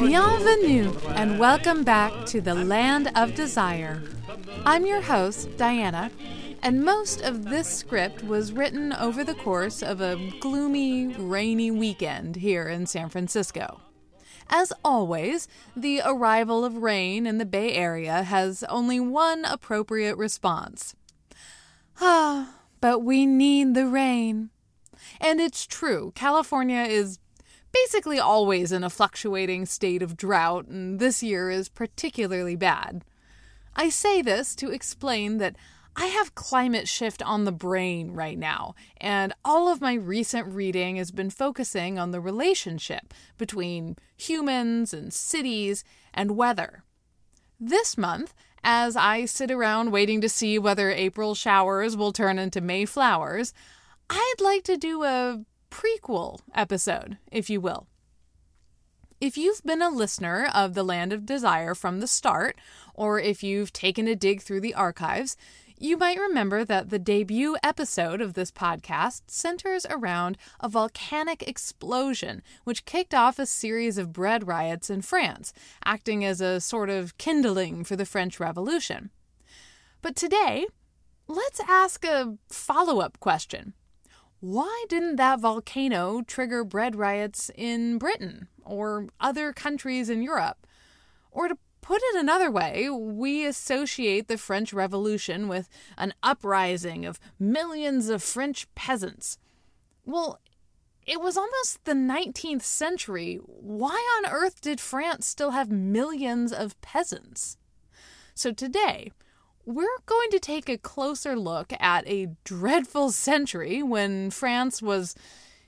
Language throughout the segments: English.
Bienvenue and welcome back to the Land of Desire. I'm your host, Diana, and most of this script was written over the course of a gloomy, rainy weekend here in San Francisco. As always, the arrival of rain in the Bay Area has only one appropriate response. Ah, but we need the rain. And it's true, California is basically always in a fluctuating state of drought, and this year is particularly bad. I say this to explain that I have climate shift on the brain right now, and all of my recent reading has been focusing on the relationship between humans and cities and weather. This month, as I sit around waiting to see whether April showers will turn into May flowers, I'd like to do a prequel episode, if you will. If you've been a listener of The Land of Desire from the start, or if you've taken a dig through the archives, you might remember that the debut episode of this podcast centers around a volcanic explosion which kicked off a series of bread riots in France, acting as a sort of kindling for the French Revolution. But today, let's ask a follow up question. Why didn't that volcano trigger bread riots in Britain or other countries in Europe? Or to Put it another way, we associate the French Revolution with an uprising of millions of French peasants. Well, it was almost the 19th century. Why on earth did France still have millions of peasants? So today, we're going to take a closer look at a dreadful century when France was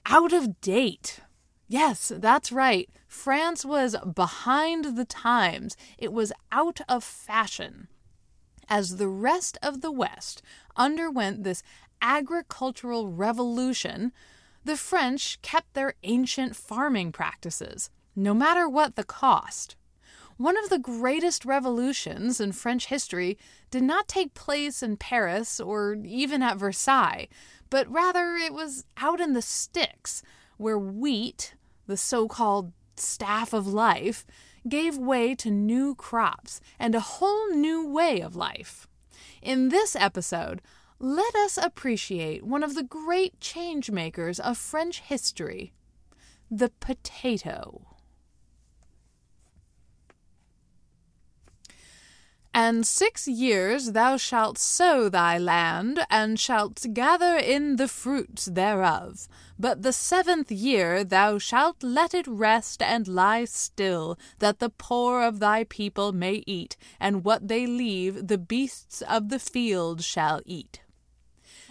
out of date. Yes, that's right. France was behind the times, it was out of fashion. As the rest of the West underwent this agricultural revolution, the French kept their ancient farming practices, no matter what the cost. One of the greatest revolutions in French history did not take place in Paris or even at Versailles, but rather it was out in the sticks, where wheat, the so called staff of life, gave way to new crops and a whole new way of life. In this episode, let us appreciate one of the great change makers of French history the potato. And six years thou shalt sow thy land, and shalt gather in the fruits thereof. But the seventh year thou shalt let it rest and lie still, that the poor of thy people may eat, and what they leave the beasts of the field shall eat.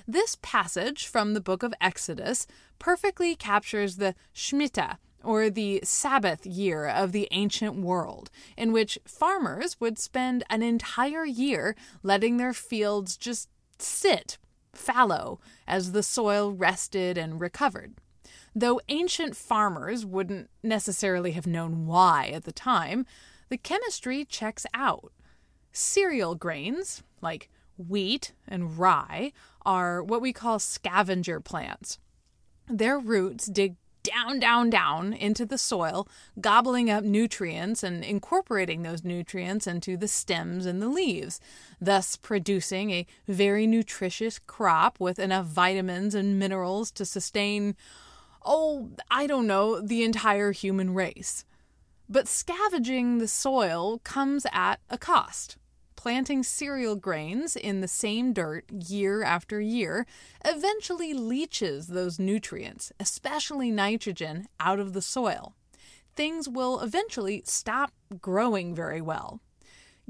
This passage from the book of Exodus perfectly captures the Shemitah, or the Sabbath year of the ancient world, in which farmers would spend an entire year letting their fields just sit fallow as the soil rested and recovered. Though ancient farmers wouldn't necessarily have known why at the time, the chemistry checks out. Cereal grains, like wheat and rye, are what we call scavenger plants. Their roots dig down, down, down into the soil, gobbling up nutrients and incorporating those nutrients into the stems and the leaves, thus producing a very nutritious crop with enough vitamins and minerals to sustain, oh, I don't know, the entire human race. But scavenging the soil comes at a cost planting cereal grains in the same dirt year after year eventually leaches those nutrients, especially nitrogen, out of the soil. Things will eventually stop growing very well.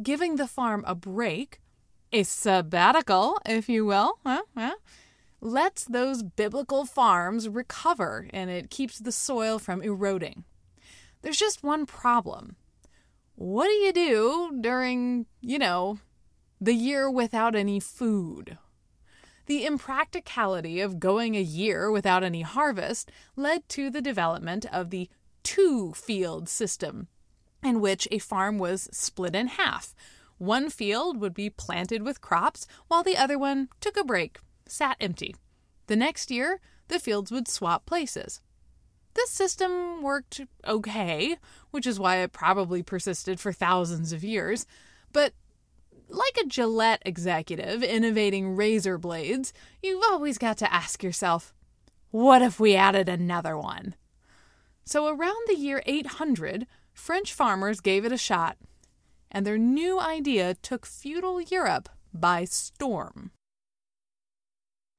Giving the farm a break, a sabbatical, if you will, huh? Huh? lets those biblical farms recover and it keeps the soil from eroding. There's just one problem what do you do during, you know, the year without any food? The impracticality of going a year without any harvest led to the development of the two field system, in which a farm was split in half. One field would be planted with crops, while the other one took a break, sat empty. The next year, the fields would swap places. This system worked okay, which is why it probably persisted for thousands of years. But like a Gillette executive innovating razor blades, you've always got to ask yourself, what if we added another one? So around the year 800, French farmers gave it a shot, and their new idea took feudal Europe by storm.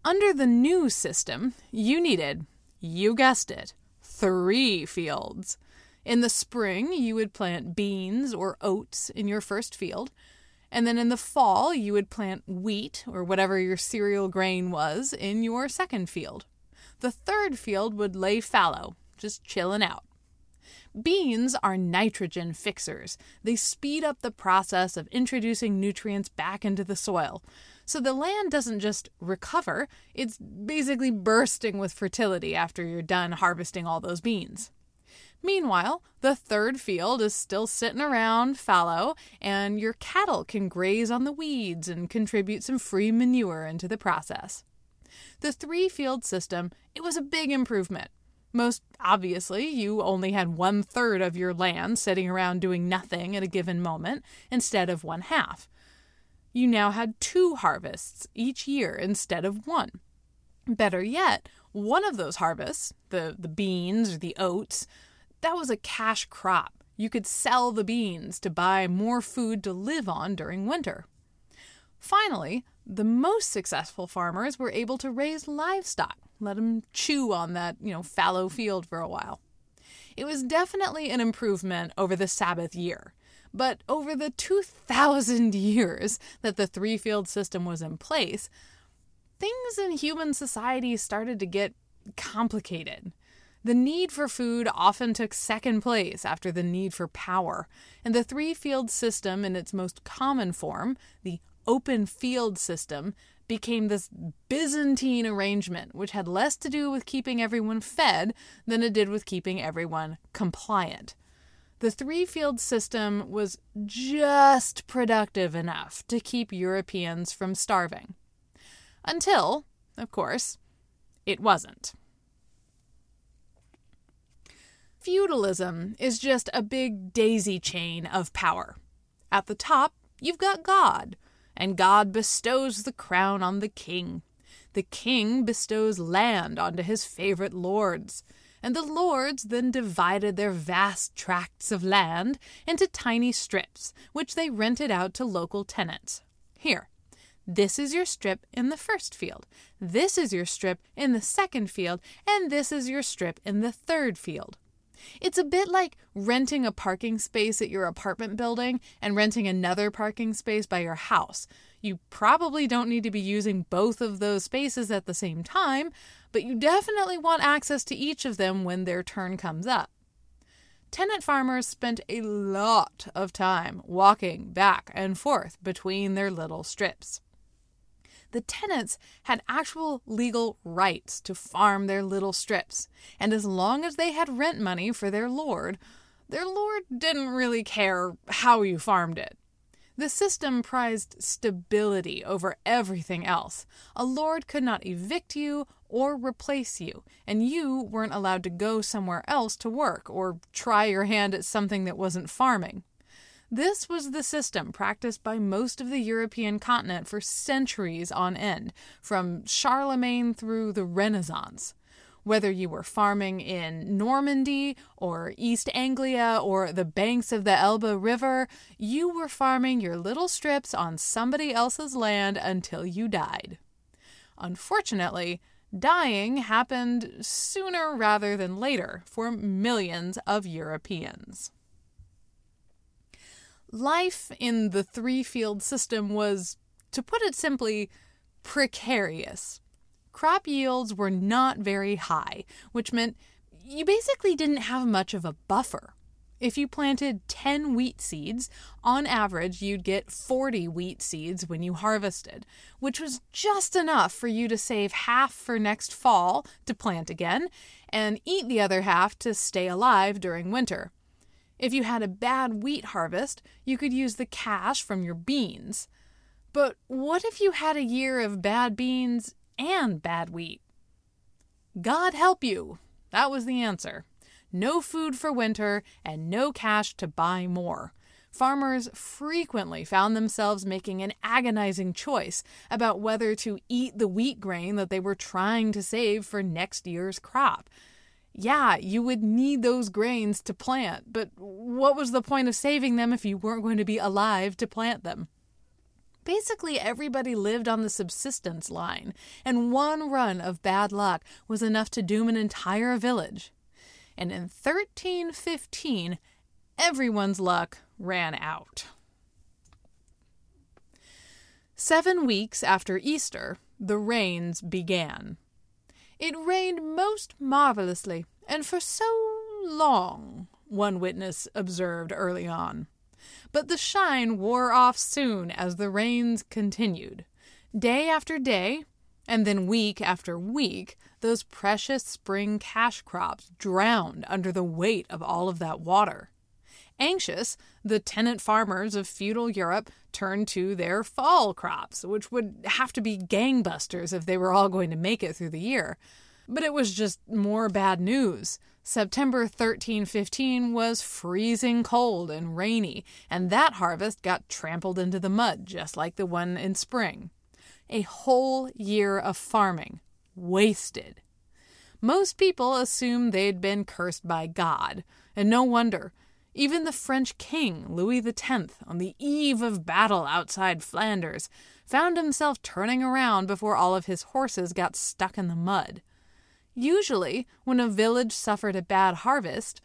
Under the new system, you needed, you guessed it, three fields. In the spring, you would plant beans or oats in your first field. And then in the fall, you would plant wheat or whatever your cereal grain was in your second field. The third field would lay fallow, just chilling out. Beans are nitrogen fixers. They speed up the process of introducing nutrients back into the soil. So the land doesn't just recover, it's basically bursting with fertility after you're done harvesting all those beans. Meanwhile, the third field is still sitting around fallow, and your cattle can graze on the weeds and contribute some free manure into the process. The three field system, it was a big improvement. Most obviously, you only had one third of your land sitting around doing nothing at a given moment instead of one half. You now had two harvests each year instead of one. Better yet, one of those harvests, the, the beans or the oats, that was a cash crop. You could sell the beans to buy more food to live on during winter. Finally, the most successful farmers were able to raise livestock let them chew on that, you know, fallow field for a while. It was definitely an improvement over the Sabbath year. But over the 2,000 years that the three field system was in place, things in human society started to get complicated. The need for food often took second place after the need for power, and the three field system in its most common form, the open field system, became this Byzantine arrangement, which had less to do with keeping everyone fed than it did with keeping everyone compliant. The three field system was just productive enough to keep Europeans from starving. Until, of course, it wasn't. Feudalism is just a big daisy chain of power. At the top, you've got God and God bestows the crown on the king. The king bestows land onto his favorite lords, and the lords then divided their vast tracts of land into tiny strips, which they rented out to local tenants. Here, this is your strip in the first field, this is your strip in the second field, and this is your strip in the third field. It's a bit like renting a parking space at your apartment building and renting another parking space by your house. You probably don't need to be using both of those spaces at the same time, but you definitely want access to each of them when their turn comes up. Tenant farmers spent a lot of time walking back and forth between their little strips the tenants had actual legal rights to farm their little strips, and as long as they had rent money for their lord, their lord didn't really care how you farmed it. The system prized stability over everything else. A lord could not evict you or replace you, and you weren't allowed to go somewhere else to work or try your hand at something that wasn't farming. This was the system practiced by most of the European continent for centuries on end, from Charlemagne through the Renaissance. Whether you were farming in Normandy or East Anglia or the banks of the Elbe River, you were farming your little strips on somebody else's land until you died. Unfortunately, dying happened sooner rather than later for millions of Europeans life in the three field system was, to put it simply, precarious. Crop yields were not very high, which meant you basically didn't have much of a buffer. If you planted 10 wheat seeds, on average you'd get 40 wheat seeds when you harvested, which was just enough for you to save half for next fall to plant again and eat the other half to stay alive during winter. If you had a bad wheat harvest, you could use the cash from your beans. But what if you had a year of bad beans and bad wheat? God help you That was the answer. No food for winter and no cash to buy more. Farmers frequently found themselves making an agonizing choice about whether to eat the wheat grain that they were trying to save for next year's crop. Yeah, you would need those grains to plant, but what was the point of saving them if you weren't going to be alive to plant them? Basically, everybody lived on the subsistence line, and one run of bad luck was enough to doom an entire village. And in 1315, everyone's luck ran out. Seven weeks after Easter, the rains began. It rained most marvelously, and for so long, one witness observed early on. But the shine wore off soon as the rains continued. Day after day, and then week after week, those precious spring cash crops drowned under the weight of all of that water. Anxious, the tenant farmers of feudal Europe turned to their fall crops, which would have to be gangbusters if they were all going to make it through the year. But it was just more bad news. September 1315 was freezing cold and rainy, and that harvest got trampled into the mud, just like the one in spring. A whole year of farming wasted. Most people assumed they'd been cursed by God, and no wonder. Even the French king, Louis X, on the eve of battle outside Flanders, found himself turning around before all of his horses got stuck in the mud. Usually, when a village suffered a bad harvest,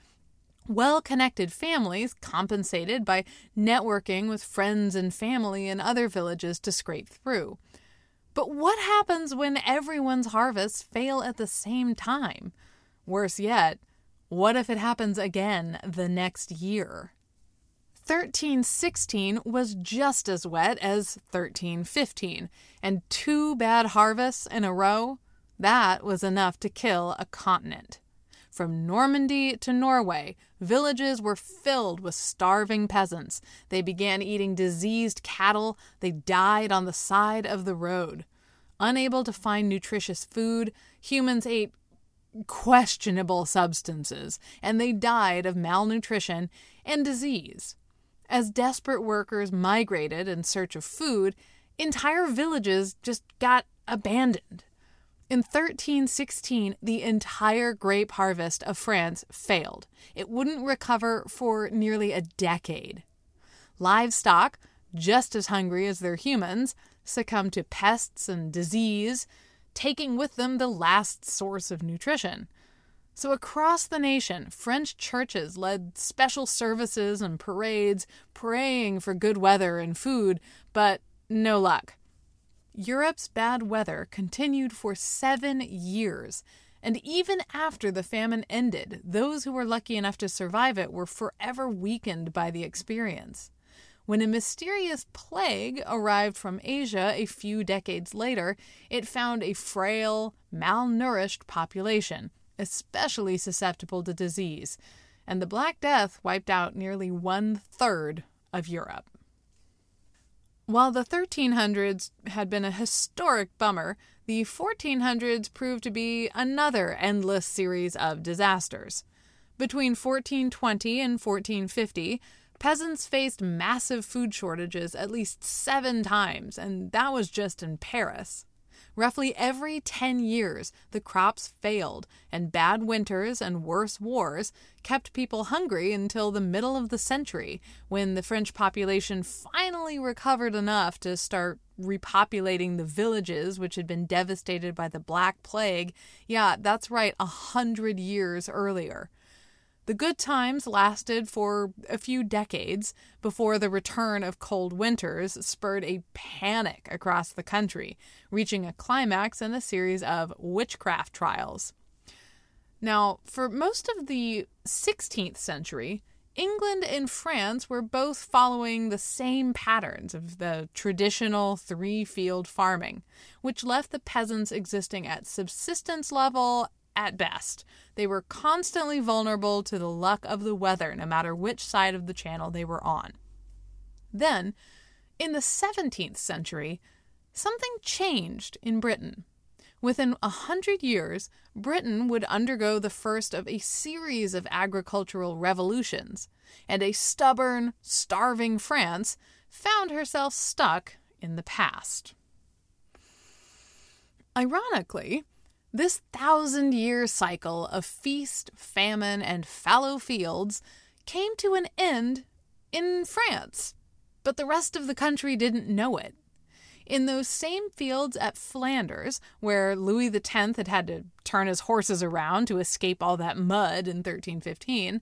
well connected families compensated by networking with friends and family in other villages to scrape through. But what happens when everyone's harvests fail at the same time? Worse yet, what if it happens again the next year? 1316 was just as wet as 1315, and two bad harvests in a row, that was enough to kill a continent. From Normandy to Norway, villages were filled with starving peasants. They began eating diseased cattle. They died on the side of the road. Unable to find nutritious food, humans ate questionable substances, and they died of malnutrition and disease. As desperate workers migrated in search of food, entire villages just got abandoned. In 1316, the entire grape harvest of France failed. It wouldn't recover for nearly a decade. Livestock, just as hungry as their humans, succumbed to pests and disease, taking with them the last source of nutrition. So, across the nation, French churches led special services and parades, praying for good weather and food, but no luck. Europe's bad weather continued for seven years, and even after the famine ended, those who were lucky enough to survive it were forever weakened by the experience. When a mysterious plague arrived from Asia a few decades later, it found a frail, malnourished population, especially susceptible to disease, and the Black Death wiped out nearly one third of Europe. While the 1300s had been a historic bummer, the 1400s proved to be another endless series of disasters. Between 1420 and 1450, Peasants faced massive food shortages at least seven times, and that was just in Paris. Roughly every 10 years, the crops failed, and bad winters and worse wars kept people hungry until the middle of the century, when the French population finally recovered enough to start repopulating the villages which had been devastated by the Black Plague. Yeah, that's right, a hundred years earlier. The good times lasted for a few decades before the return of cold winters spurred a panic across the country, reaching a climax in a series of witchcraft trials. Now, for most of the 16th century, England and France were both following the same patterns of the traditional three field farming, which left the peasants existing at subsistence level at best. They were constantly vulnerable to the luck of the weather, no matter which side of the channel they were on. Then, in the 17th century, something changed in Britain. Within a hundred years, Britain would undergo the first of a series of agricultural revolutions, and a stubborn, starving France found herself stuck in the past. Ironically, this thousand year cycle of feast, famine, and fallow fields came to an end in France, but the rest of the country didn't know it. In those same fields at Flanders, where Louis X had had to turn his horses around to escape all that mud in 1315,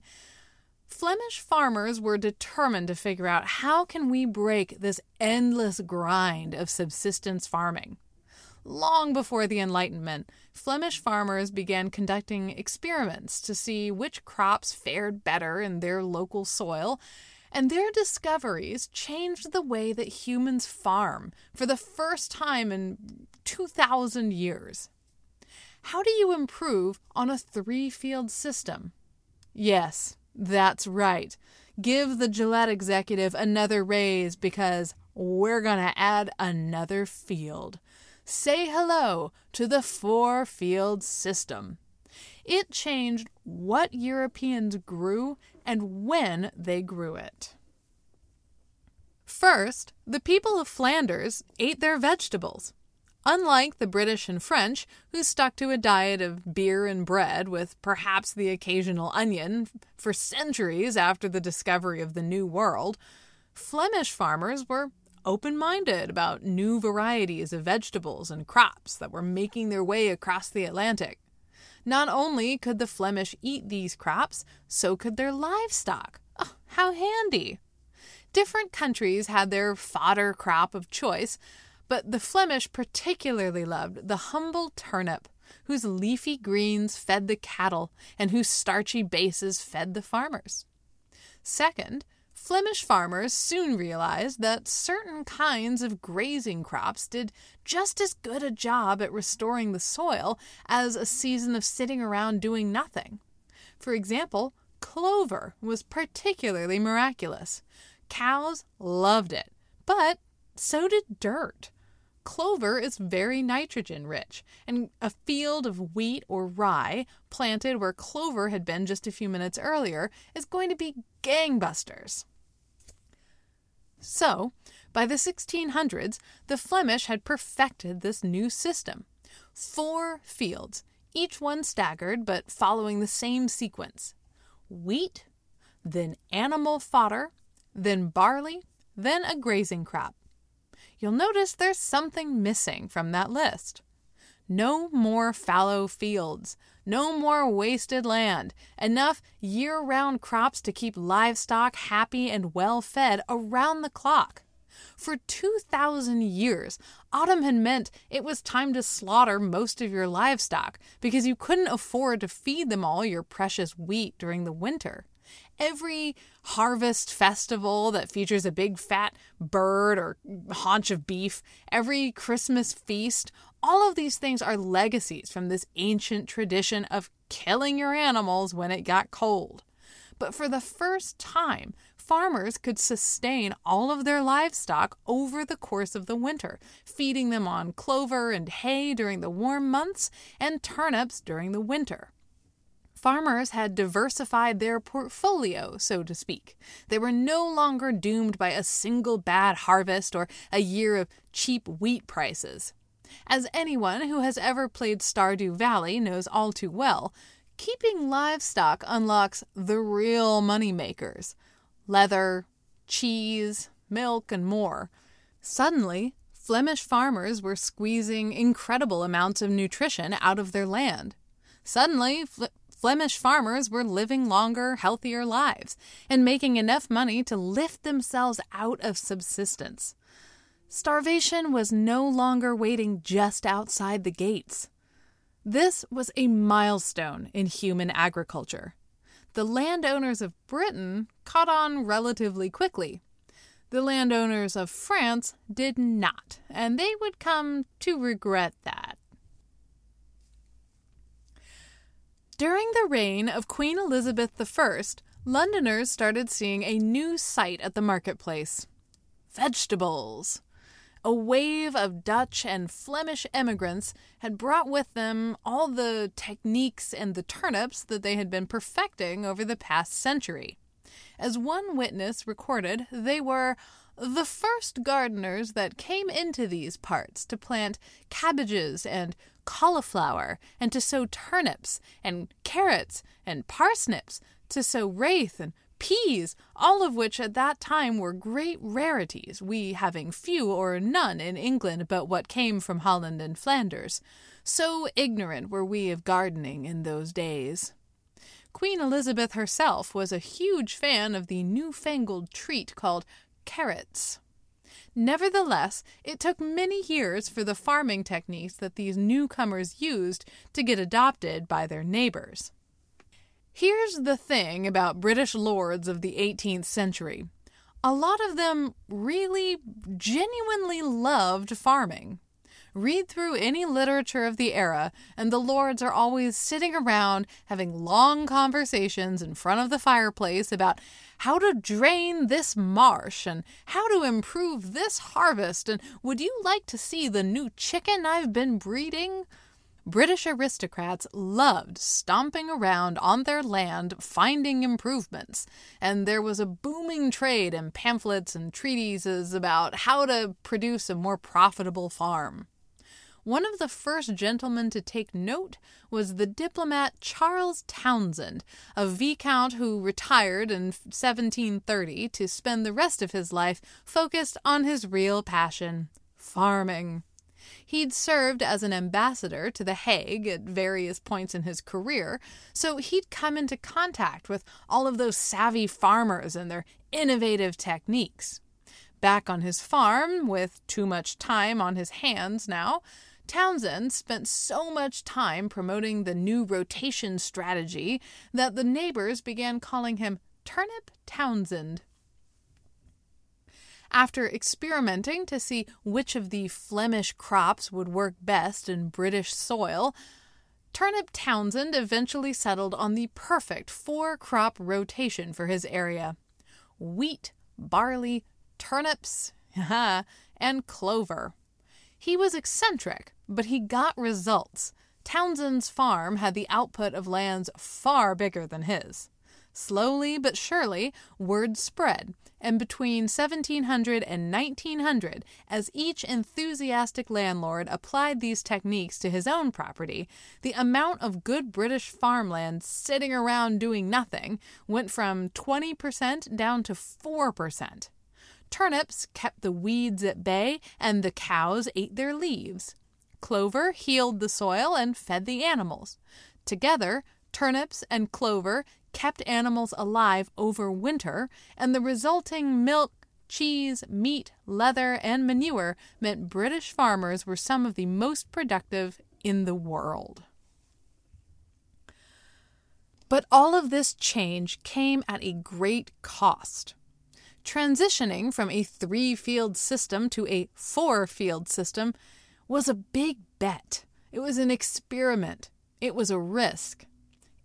Flemish farmers were determined to figure out how can we break this endless grind of subsistence farming. Long before the Enlightenment, Flemish farmers began conducting experiments to see which crops fared better in their local soil and their discoveries changed the way that humans farm for the first time in 2,000 years. How do you improve on a three field system? Yes, that's right. Give the Gillette executive another raise because we're going to add another field. Say hello to the four field system. It changed what Europeans grew and when they grew it. First, the people of Flanders ate their vegetables. Unlike the British and French, who stuck to a diet of beer and bread with perhaps the occasional onion for centuries after the discovery of the New World, Flemish farmers were open minded about new varieties of vegetables and crops that were making their way across the Atlantic. Not only could the Flemish eat these crops, so could their livestock. Oh, how handy! Different countries had their fodder crop of choice, but the Flemish particularly loved the humble turnip, whose leafy greens fed the cattle and whose starchy bases fed the farmers. Second, Flemish farmers soon realized that certain kinds of grazing crops did just as good a job at restoring the soil as a season of sitting around doing nothing. For example, clover was particularly miraculous. Cows loved it, but so did dirt. Clover is very nitrogen rich, and a field of wheat or rye planted where clover had been just a few minutes earlier is going to be gangbusters. So, by the 1600s, the Flemish had perfected this new system. Four fields, each one staggered but following the same sequence wheat, then animal fodder, then barley, then a grazing crop. You'll notice there's something missing from that list. No more fallow fields, no more wasted land, enough year round crops to keep livestock happy and well fed around the clock. For 2,000 years, autumn had meant it was time to slaughter most of your livestock because you couldn't afford to feed them all your precious wheat during the winter. Every harvest festival that features a big fat bird or haunch of beef, every Christmas feast, all of these things are legacies from this ancient tradition of killing your animals when it got cold. But for the first time, farmers could sustain all of their livestock over the course of the winter, feeding them on clover and hay during the warm months and turnips during the winter. Farmers had diversified their portfolio, so to speak. They were no longer doomed by a single bad harvest or a year of cheap wheat prices. As anyone who has ever played Stardew Valley knows all too well, keeping livestock unlocks the real money makers leather, cheese, milk, and more. Suddenly, Flemish farmers were squeezing incredible amounts of nutrition out of their land. Suddenly, Fl- Flemish farmers were living longer, healthier lives and making enough money to lift themselves out of subsistence. Starvation was no longer waiting just outside the gates. This was a milestone in human agriculture. The landowners of Britain caught on relatively quickly. The landowners of France did not, and they would come to regret that. During the reign of Queen Elizabeth I, Londoners started seeing a new sight at the marketplace vegetables. A wave of Dutch and Flemish emigrants had brought with them all the techniques and the turnips that they had been perfecting over the past century. As one witness recorded, they were the first gardeners that came into these parts to plant cabbages and cauliflower, and to sow turnips and carrots and parsnips, to sow rathe and peas, all of which at that time were great rarities, we having few or none in England but what came from Holland and Flanders. So ignorant were we of gardening in those days. Queen Elizabeth herself was a huge fan of the newfangled treat called carrots. Nevertheless, it took many years for the farming techniques that these newcomers used to get adopted by their neighbors. Here's the thing about British lords of the 18th century a lot of them really genuinely loved farming. Read through any literature of the era, and the lords are always sitting around having long conversations in front of the fireplace about how to drain this marsh and how to improve this harvest, and would you like to see the new chicken I've been breeding? British aristocrats loved stomping around on their land finding improvements, and there was a booming trade in pamphlets and treatises about how to produce a more profitable farm. One of the first gentlemen to take note was the diplomat Charles Townshend, a viscount who retired in 1730 to spend the rest of his life focused on his real passion farming. He'd served as an ambassador to The Hague at various points in his career, so he'd come into contact with all of those savvy farmers and their innovative techniques. Back on his farm, with too much time on his hands now, Townshend spent so much time promoting the new rotation strategy that the neighbors began calling him Turnip Townshend. After experimenting to see which of the Flemish crops would work best in British soil, Turnip Townshend eventually settled on the perfect four crop rotation for his area wheat, barley, turnips, uh-huh, and clover. He was eccentric, but he got results. Townshend's farm had the output of lands far bigger than his. Slowly but surely, word spread, and between 1700 and 1900, as each enthusiastic landlord applied these techniques to his own property, the amount of good British farmland sitting around doing nothing went from 20% down to 4%. Turnips kept the weeds at bay, and the cows ate their leaves. Clover healed the soil and fed the animals. Together, turnips and clover kept animals alive over winter, and the resulting milk, cheese, meat, leather, and manure meant British farmers were some of the most productive in the world. But all of this change came at a great cost. Transitioning from a three field system to a four field system was a big bet. It was an experiment. It was a risk.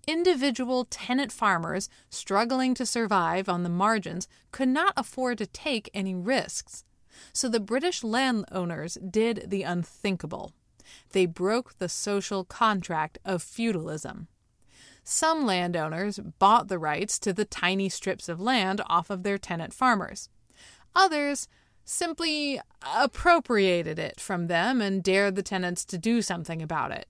Individual tenant farmers struggling to survive on the margins could not afford to take any risks. So the British landowners did the unthinkable. They broke the social contract of feudalism. Some landowners bought the rights to the tiny strips of land off of their tenant farmers. Others simply appropriated it from them and dared the tenants to do something about it.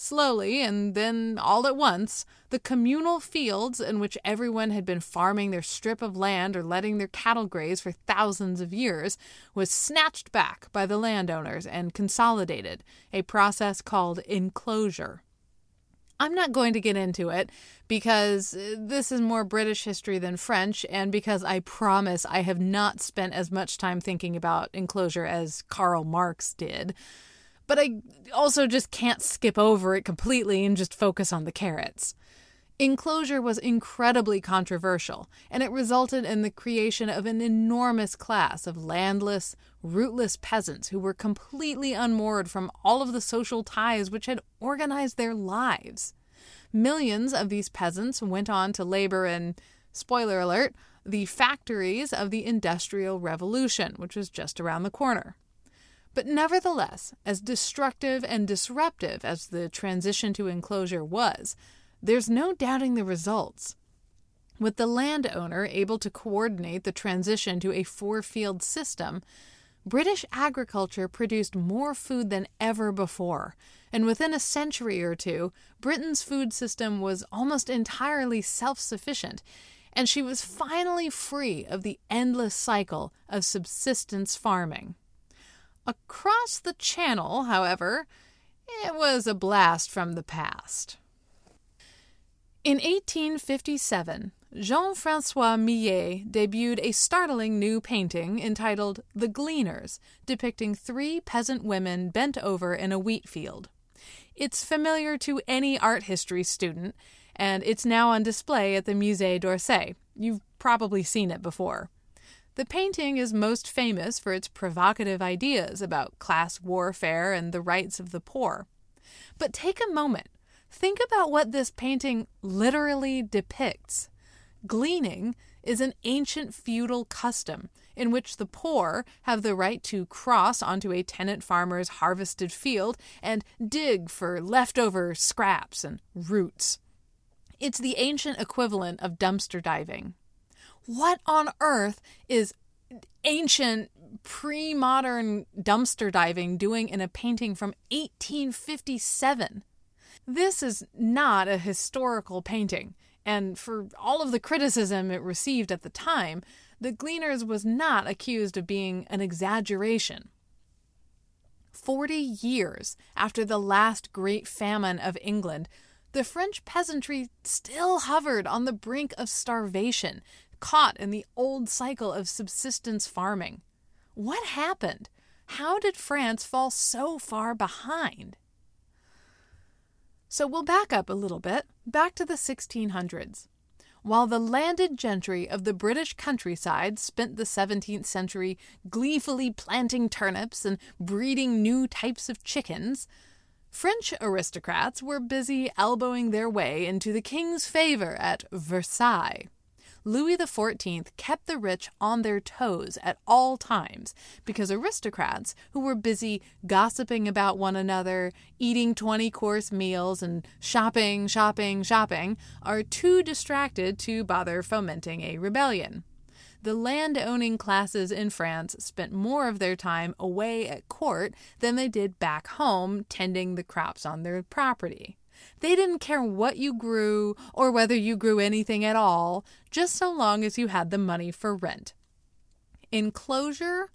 Slowly, and then all at once, the communal fields in which everyone had been farming their strip of land or letting their cattle graze for thousands of years was snatched back by the landowners and consolidated, a process called enclosure. I'm not going to get into it because uh, this is more British history than French, and because I promise I have not spent as much time thinking about enclosure as Karl Marx did. But I also just can't skip over it completely and just focus on the carrots. Enclosure was incredibly controversial, and it resulted in the creation of an enormous class of landless, rootless peasants who were completely unmoored from all of the social ties which had organized their lives. Millions of these peasants went on to labor in, spoiler alert, the factories of the Industrial Revolution, which was just around the corner. But nevertheless, as destructive and disruptive as the transition to enclosure was, there's no doubting the results. With the landowner able to coordinate the transition to a four field system, British agriculture produced more food than ever before, and within a century or two, Britain's food system was almost entirely self sufficient, and she was finally free of the endless cycle of subsistence farming. Across the channel, however, it was a blast from the past. In 1857, Jean Francois Millet debuted a startling new painting entitled The Gleaners, depicting three peasant women bent over in a wheat field. It's familiar to any art history student, and it's now on display at the Musée d'Orsay. You've probably seen it before. The painting is most famous for its provocative ideas about class warfare and the rights of the poor. But take a moment. Think about what this painting literally depicts. Gleaning is an ancient feudal custom in which the poor have the right to cross onto a tenant farmer's harvested field and dig for leftover scraps and roots. It's the ancient equivalent of dumpster diving what on earth is ancient pre modern dumpster diving doing in a painting from 1857? This is not a historical painting, and for all of the criticism it received at the time, The Gleaners was not accused of being an exaggeration. Forty years after the last great famine of England, the French peasantry still hovered on the brink of starvation, caught in the old cycle of subsistence farming. What happened? How did France fall so far behind? So we'll back up a little bit, back to the 1600s. While the landed gentry of the British countryside spent the 17th century gleefully planting turnips and breeding new types of chickens, French aristocrats were busy elbowing their way into the king's favor at Versailles. Louis XIV kept the rich on their toes at all times because aristocrats who were busy gossiping about one another, eating 20 course meals, and shopping, shopping, shopping are too distracted to bother fomenting a rebellion. The land owning classes in France spent more of their time away at court than they did back home tending the crops on their property. They didn't care what you grew or whether you grew anything at all, just so long as you had the money for rent. Enclosure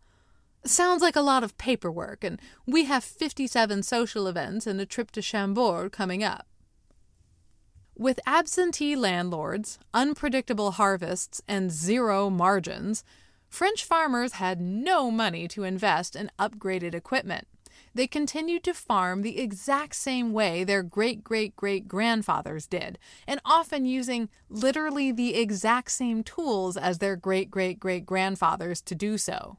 sounds like a lot of paperwork, and we have 57 social events and a trip to Chambord coming up. With absentee landlords, unpredictable harvests, and zero margins, French farmers had no money to invest in upgraded equipment they continued to farm the exact same way their great great great grandfathers did, and often using literally the exact same tools as their great great great grandfathers to do so.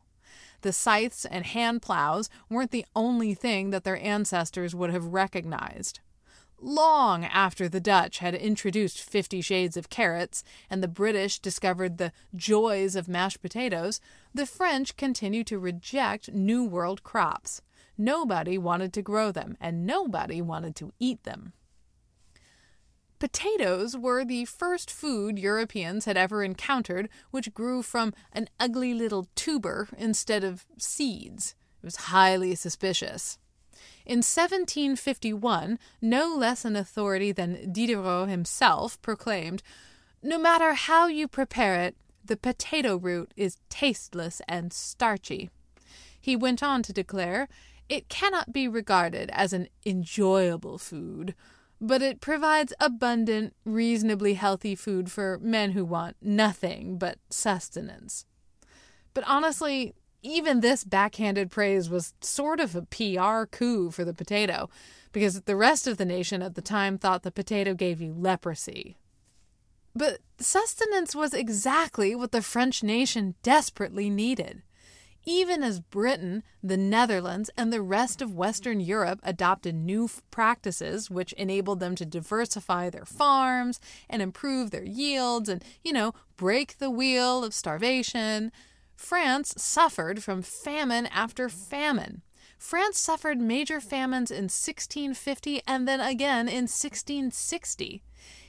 The scythes and hand plows weren't the only thing that their ancestors would have recognized. Long after the Dutch had introduced Fifty Shades of Carrots and the British discovered the joys of mashed potatoes, the French continued to reject New World crops. Nobody wanted to grow them, and nobody wanted to eat them. Potatoes were the first food Europeans had ever encountered which grew from an ugly little tuber instead of seeds. It was highly suspicious. In 1751, no less an authority than Diderot himself proclaimed No matter how you prepare it, the potato root is tasteless and starchy. He went on to declare it cannot be regarded as an enjoyable food, but it provides abundant, reasonably healthy food for men who want nothing but sustenance. But honestly, even this backhanded praise was sort of a PR coup for the potato, because the rest of the nation at the time thought the potato gave you leprosy. But sustenance was exactly what the French nation desperately needed. Even as Britain, the Netherlands, and the rest of Western Europe adopted new practices which enabled them to diversify their farms and improve their yields and, you know, break the wheel of starvation, France suffered from famine after famine. France suffered major famines in 1650 and then again in 1660.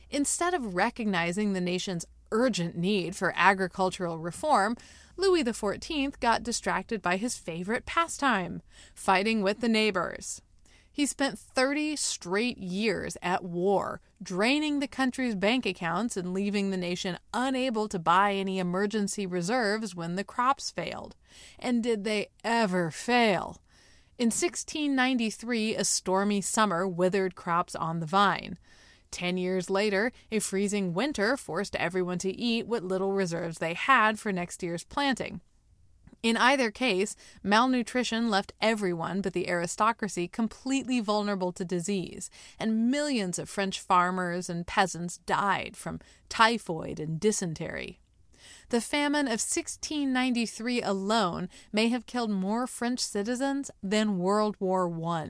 Instead of recognizing the nation's urgent need for agricultural reform, Louis XIV got distracted by his favorite pastime, fighting with the neighbors. He spent 30 straight years at war, draining the country's bank accounts and leaving the nation unable to buy any emergency reserves when the crops failed. And did they ever fail? In 1693, a stormy summer withered crops on the vine. Ten years later, a freezing winter forced everyone to eat what little reserves they had for next year's planting. In either case, malnutrition left everyone but the aristocracy completely vulnerable to disease, and millions of French farmers and peasants died from typhoid and dysentery. The famine of 1693 alone may have killed more French citizens than World War I.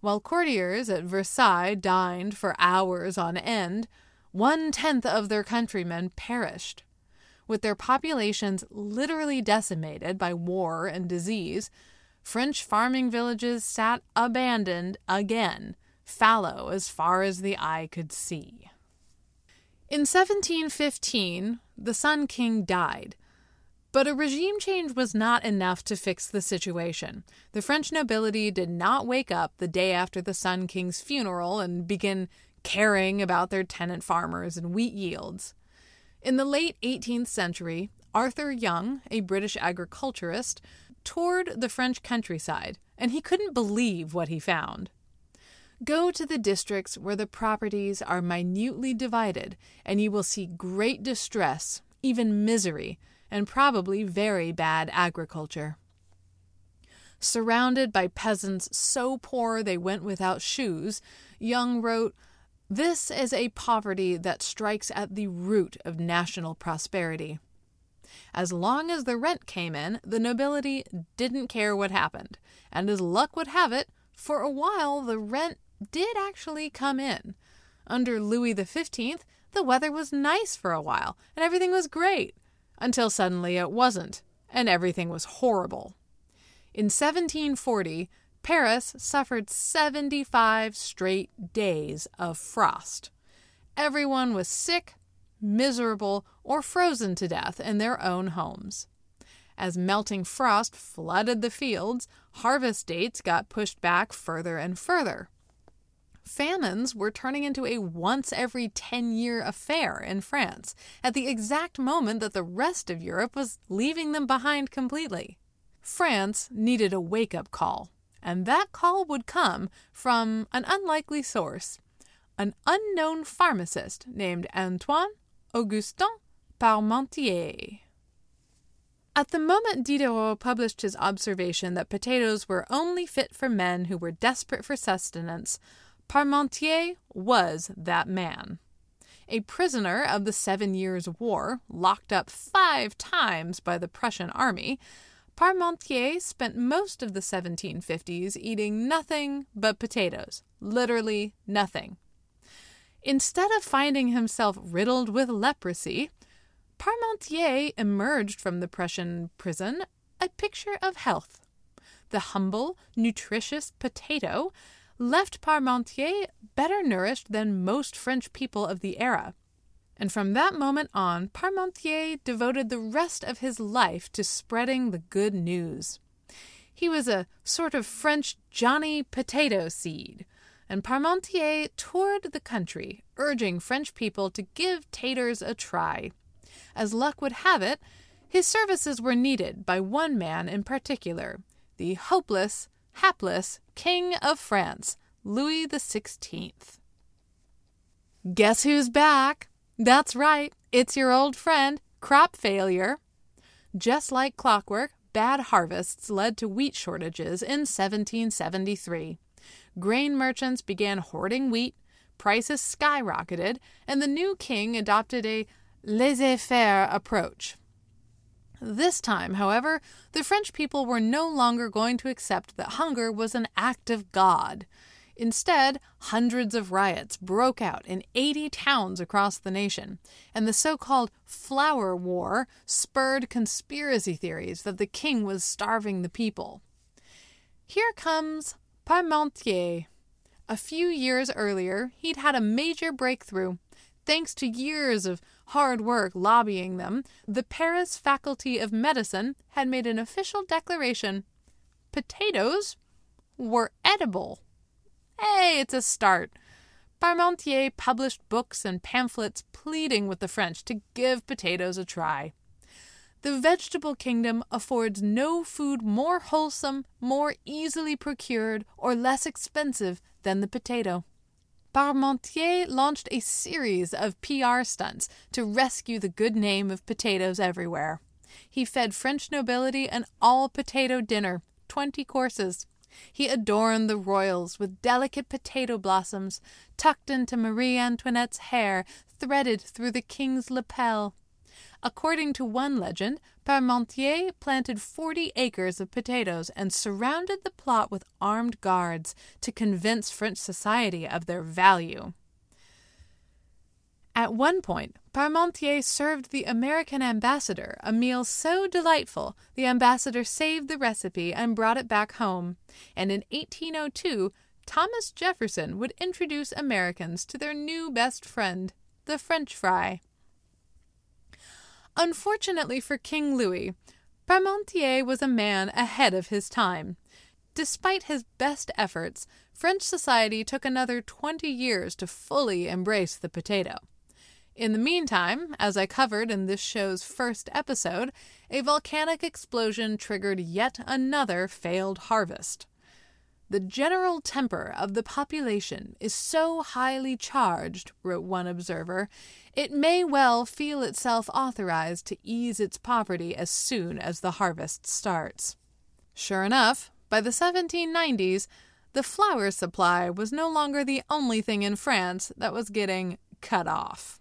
While courtiers at Versailles dined for hours on end, one tenth of their countrymen perished with their populations literally decimated by war and disease, French farming villages sat abandoned again, fallow as far as the eye could see. In 1715, the Sun King died. But a regime change was not enough to fix the situation. The French nobility did not wake up the day after the Sun King's funeral and begin caring about their tenant farmers and wheat yields. In the late 18th century, Arthur Young, a British agriculturist, toured the French countryside, and he couldn't believe what he found. Go to the districts where the properties are minutely divided, and you will see great distress, even misery, and probably very bad agriculture. Surrounded by peasants so poor they went without shoes, Young wrote, this is a poverty that strikes at the root of national prosperity. As long as the rent came in, the nobility didn't care what happened, and as luck would have it, for a while the rent did actually come in. Under Louis XV, the weather was nice for a while, and everything was great, until suddenly it wasn't, and everything was horrible. In 1740, Paris suffered 75 straight days of frost. Everyone was sick, miserable, or frozen to death in their own homes. As melting frost flooded the fields, harvest dates got pushed back further and further. Famines were turning into a once every 10 year affair in France at the exact moment that the rest of Europe was leaving them behind completely. France needed a wake up call and that call would come from an unlikely source an unknown pharmacist named Antoine Augustin Parmentier. At the moment Diderot published his observation that potatoes were only fit for men who were desperate for sustenance, Parmentier was that man. A prisoner of the Seven Years' War, locked up five times by the Prussian army, Parmentier spent most of the 1750s eating nothing but potatoes, literally nothing. Instead of finding himself riddled with leprosy, Parmentier emerged from the Prussian prison a picture of health. The humble, nutritious potato left Parmentier better nourished than most French people of the era and from that moment on, Parmentier devoted the rest of his life to spreading the good news. He was a sort of French Johnny Potato Seed, and Parmentier toured the country, urging French people to give taters a try. As luck would have it, his services were needed by one man in particular, the hopeless, hapless King of France, Louis XVI. Guess who's back? That's right, it's your old friend, crop failure. Just like clockwork, bad harvests led to wheat shortages in 1773. Grain merchants began hoarding wheat, prices skyrocketed, and the new king adopted a laissez faire approach. This time, however, the French people were no longer going to accept that hunger was an act of God. Instead, hundreds of riots broke out in 80 towns across the nation, and the so called Flour War spurred conspiracy theories that the king was starving the people. Here comes Parmentier. A few years earlier, he'd had a major breakthrough. Thanks to years of hard work lobbying them, the Paris Faculty of Medicine had made an official declaration potatoes were edible. Hey, it's a start. Parmentier published books and pamphlets pleading with the French to give potatoes a try. The vegetable kingdom affords no food more wholesome, more easily procured, or less expensive than the potato. Parmentier launched a series of PR stunts to rescue the good name of potatoes everywhere. He fed French nobility an all potato dinner, 20 courses. He adorned the royals with delicate potato blossoms tucked into Marie Antoinette's hair, threaded through the king's lapel. According to one legend, Parmentier planted 40 acres of potatoes and surrounded the plot with armed guards to convince French society of their value. At one point, Parmentier served the American ambassador a meal so delightful the ambassador saved the recipe and brought it back home. And in 1802, Thomas Jefferson would introduce Americans to their new best friend, the French fry. Unfortunately for King Louis, Parmentier was a man ahead of his time. Despite his best efforts, French society took another 20 years to fully embrace the potato. In the meantime, as I covered in this show's first episode, a volcanic explosion triggered yet another failed harvest. The general temper of the population is so highly charged, wrote one observer, it may well feel itself authorized to ease its poverty as soon as the harvest starts. Sure enough, by the 1790s, the flour supply was no longer the only thing in France that was getting cut off.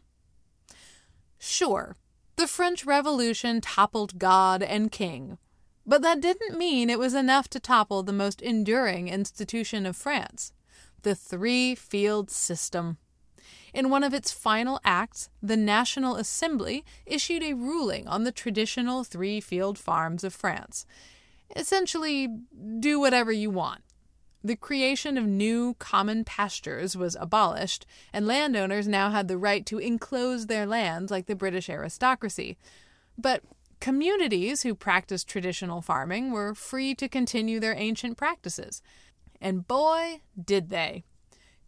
Sure, the French Revolution toppled God and King, but that didn't mean it was enough to topple the most enduring institution of France the three field system. In one of its final acts, the National Assembly issued a ruling on the traditional three field farms of France. Essentially, do whatever you want. The creation of new common pastures was abolished, and landowners now had the right to enclose their lands like the British aristocracy. But communities who practiced traditional farming were free to continue their ancient practices. And boy, did they!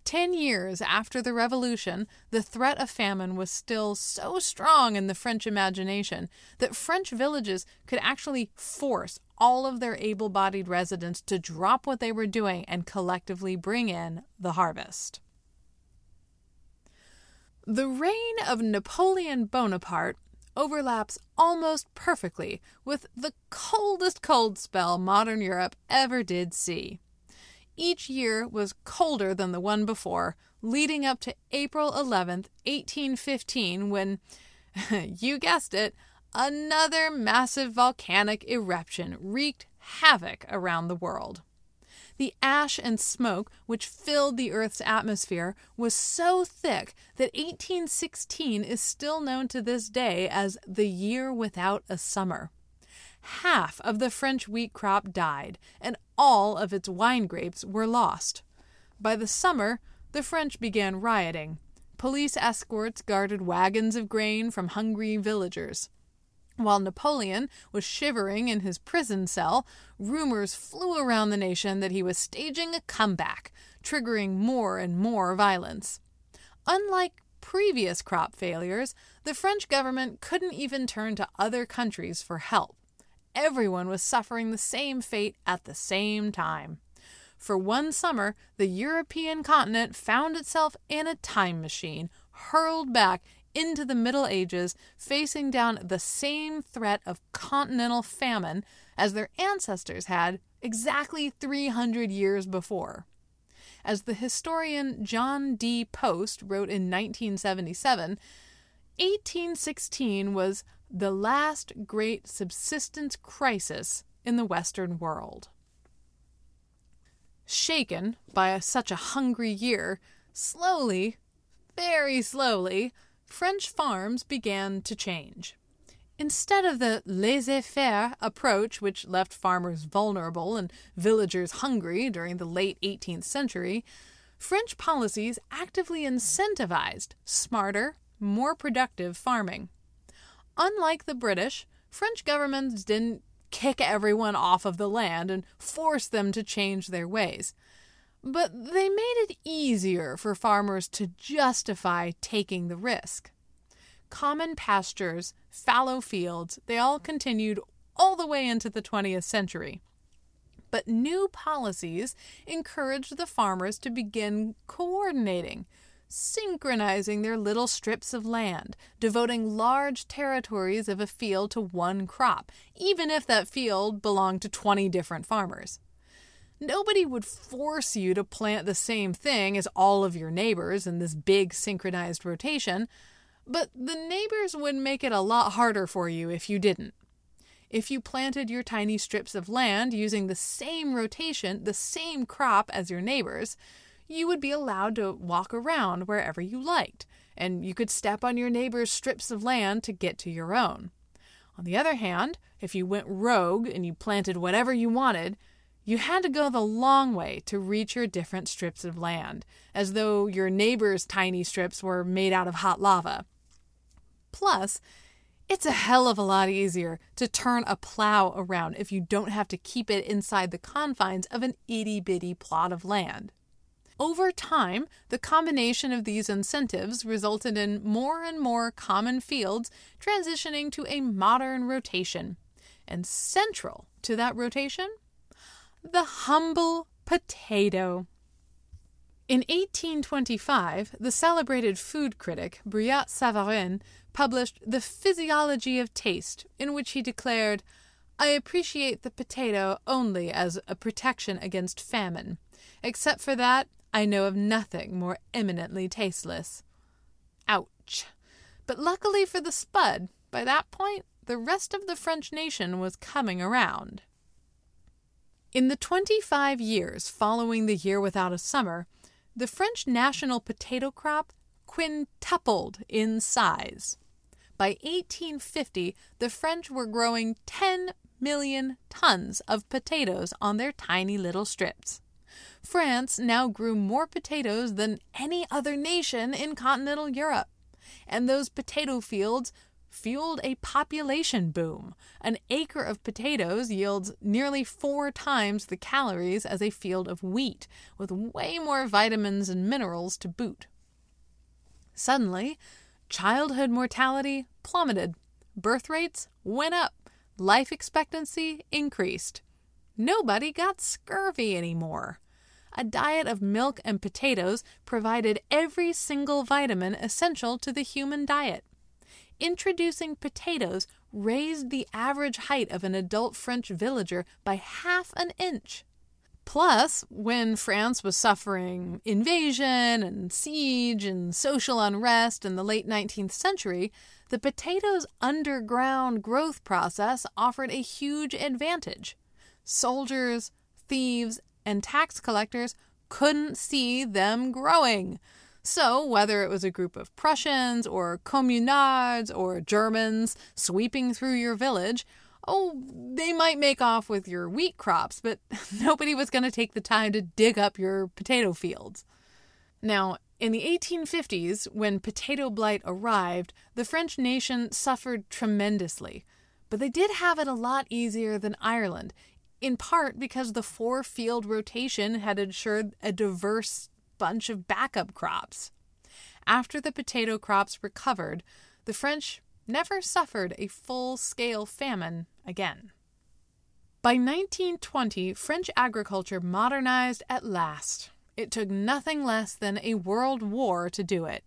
Ten years after the Revolution, the threat of famine was still so strong in the French imagination that French villages could actually force all of their able bodied residents to drop what they were doing and collectively bring in the harvest. The reign of Napoleon Bonaparte overlaps almost perfectly with the coldest cold spell modern Europe ever did see. Each year was colder than the one before, leading up to April 11th, 1815, when, you guessed it, another massive volcanic eruption wreaked havoc around the world. The ash and smoke which filled the Earth's atmosphere was so thick that 1816 is still known to this day as the year without a summer half of the French wheat crop died, and all of its wine grapes were lost. By the summer, the French began rioting. Police escorts guarded wagons of grain from hungry villagers. While Napoleon was shivering in his prison cell, rumors flew around the nation that he was staging a comeback, triggering more and more violence. Unlike previous crop failures, the French government couldn't even turn to other countries for help everyone was suffering the same fate at the same time. For one summer, the European continent found itself in a time machine, hurled back into the Middle Ages, facing down the same threat of continental famine as their ancestors had exactly 300 years before. As the historian John D. Post wrote in 1977, 1816 was the last great subsistence crisis in the Western world. Shaken by such a hungry year, slowly, very slowly, French farms began to change. Instead of the laissez faire approach, which left farmers vulnerable and villagers hungry during the late 18th century, French policies actively incentivized smarter, more productive farming. Unlike the British, French governments didn't kick everyone off of the land and force them to change their ways. But they made it easier for farmers to justify taking the risk. Common pastures, fallow fields, they all continued all the way into the 20th century. But new policies encouraged the farmers to begin coordinating, synchronizing their little strips of land, devoting large territories of a field to one crop, even if that field belonged to 20 different farmers. Nobody would force you to plant the same thing as all of your neighbors in this big synchronized rotation, but the neighbors would make it a lot harder for you if you didn't. If you planted your tiny strips of land using the same rotation, the same crop as your neighbors, you would be allowed to walk around wherever you liked, and you could step on your neighbor's strips of land to get to your own. On the other hand, if you went rogue and you planted whatever you wanted, you had to go the long way to reach your different strips of land, as though your neighbor's tiny strips were made out of hot lava. Plus, it's a hell of a lot easier to turn a plow around if you don't have to keep it inside the confines of an itty bitty plot of land. Over time, the combination of these incentives resulted in more and more common fields transitioning to a modern rotation. And central to that rotation, the humble potato. In 1825, the celebrated food critic Brillat Savarin published The Physiology of Taste, in which he declared, I appreciate the potato only as a protection against famine. Except for that, I know of nothing more eminently tasteless. Ouch. But luckily for the Spud, by that point, the rest of the French nation was coming around. In the 25 years following the year without a summer, the French national potato crop quintupled in size. By 1850, the French were growing 10 million tons of potatoes on their tiny little strips. France now grew more potatoes than any other nation in continental Europe. And those potato fields fueled a population boom. An acre of potatoes yields nearly four times the calories as a field of wheat, with way more vitamins and minerals to boot. Suddenly, childhood mortality plummeted, birth rates went up, life expectancy increased. Nobody got scurvy anymore a diet of milk and potatoes provided every single vitamin essential to the human diet. Introducing potatoes raised the average height of an adult French villager by half an inch. Plus, when France was suffering invasion and siege and social unrest in the late 19th century, the potato's underground growth process offered a huge advantage. Soldiers, thieves, and tax collectors couldn't see them growing. So, whether it was a group of Prussians or communards or Germans sweeping through your village, oh, they might make off with your wheat crops, but nobody was going to take the time to dig up your potato fields. Now, in the 1850s, when potato blight arrived, the French nation suffered tremendously. But they did have it a lot easier than Ireland, in part because the four field rotation had ensured a diverse bunch of backup crops. After the potato crops recovered, the French never suffered a full scale famine again. By 1920, French agriculture modernized at last. It took nothing less than a world war to do it.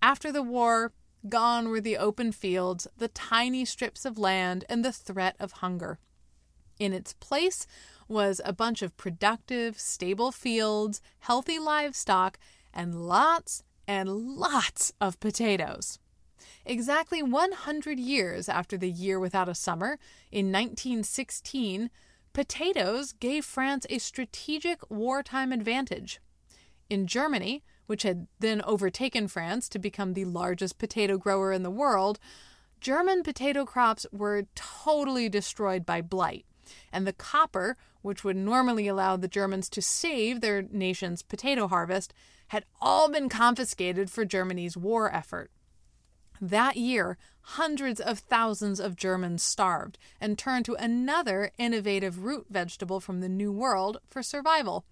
After the war, gone were the open fields, the tiny strips of land, and the threat of hunger. In its place was a bunch of productive, stable fields, healthy livestock, and lots and lots of potatoes. Exactly 100 years after the year without a summer, in 1916, potatoes gave France a strategic wartime advantage. In Germany, which had then overtaken France to become the largest potato grower in the world, German potato crops were totally destroyed by blight, and the copper, which would normally allow the Germans to save their nation's potato harvest, had all been confiscated for Germany's war effort. That year, hundreds of thousands of Germans starved and turned to another innovative root vegetable from the New World for survival.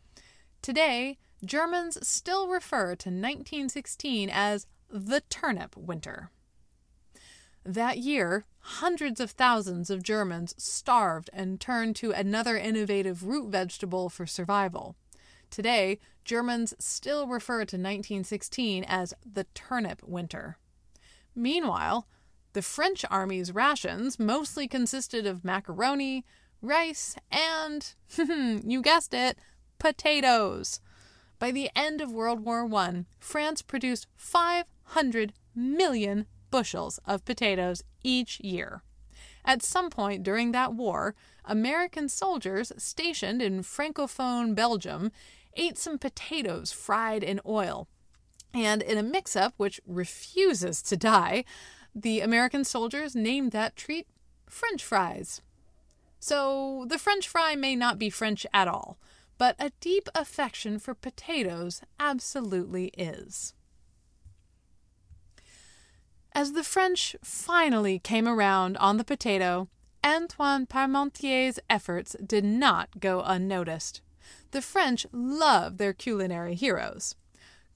Today, Germans still refer to 1916 as the turnip winter. That year, hundreds of thousands of Germans starved and turned to another innovative root vegetable for survival. Today, Germans still refer to 1916 as the turnip winter. Meanwhile, the French army's rations mostly consisted of macaroni, rice, and, you guessed it, potatoes. By the end of World War I, France produced 500 million bushels of potatoes each year. At some point during that war, American soldiers stationed in Francophone Belgium ate some potatoes fried in oil and in a mix up which refuses to die, the American soldiers named that treat French fries. So the French fry may not be French at all, but a deep affection for potatoes absolutely is. As the French finally came around on the potato, Antoine Parmentier's efforts did not go unnoticed. The French love their culinary heroes.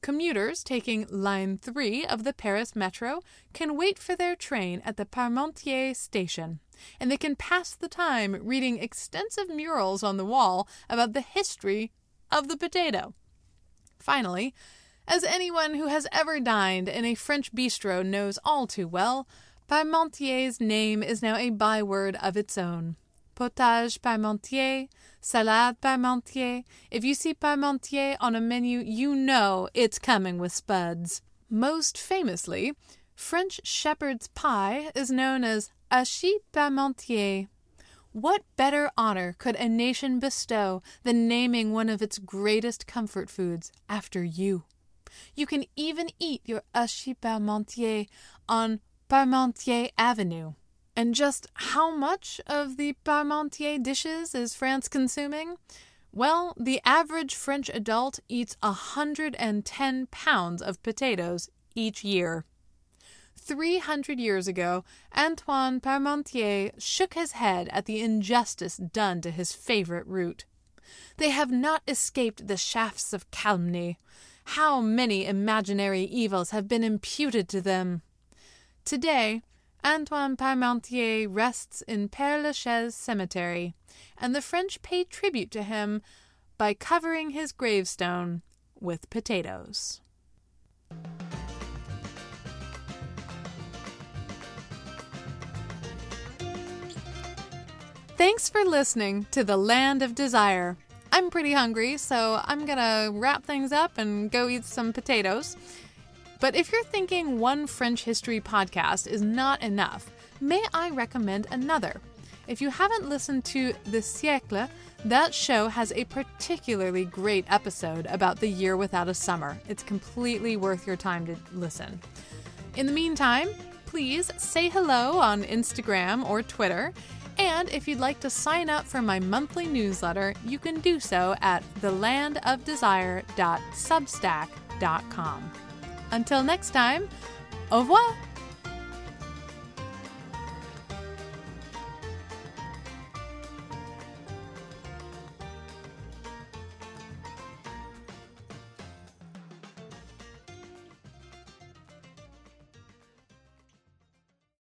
Commuters taking Line 3 of the Paris Metro can wait for their train at the Parmentier station, and they can pass the time reading extensive murals on the wall about the history of the potato. Finally, as anyone who has ever dined in a French bistro knows all too well, Parmentier's name is now a byword of its own potage parmentier, salade parmentier. If you see parmentier on a menu, you know it's coming with spuds. Most famously, French shepherd's pie is known as hachis parmentier. What better honor could a nation bestow than naming one of its greatest comfort foods after you? You can even eat your hachis parmentier on Parmentier Avenue. And just how much of the Parmentier dishes is France consuming? Well, the average French adult eats 110 pounds of potatoes each year. 300 years ago, Antoine Parmentier shook his head at the injustice done to his favorite root. They have not escaped the shafts of calumny. How many imaginary evils have been imputed to them? Today, Antoine Parmentier rests in Père Lachaise Cemetery, and the French pay tribute to him by covering his gravestone with potatoes. Thanks for listening to The Land of Desire. I'm pretty hungry, so I'm gonna wrap things up and go eat some potatoes. But if you're thinking one French history podcast is not enough, may I recommend another? If you haven't listened to The Siècle, that show has a particularly great episode about the year without a summer. It's completely worth your time to listen. In the meantime, please say hello on Instagram or Twitter. And if you'd like to sign up for my monthly newsletter, you can do so at thelandofdesire.substack.com. Until next time, au revoir!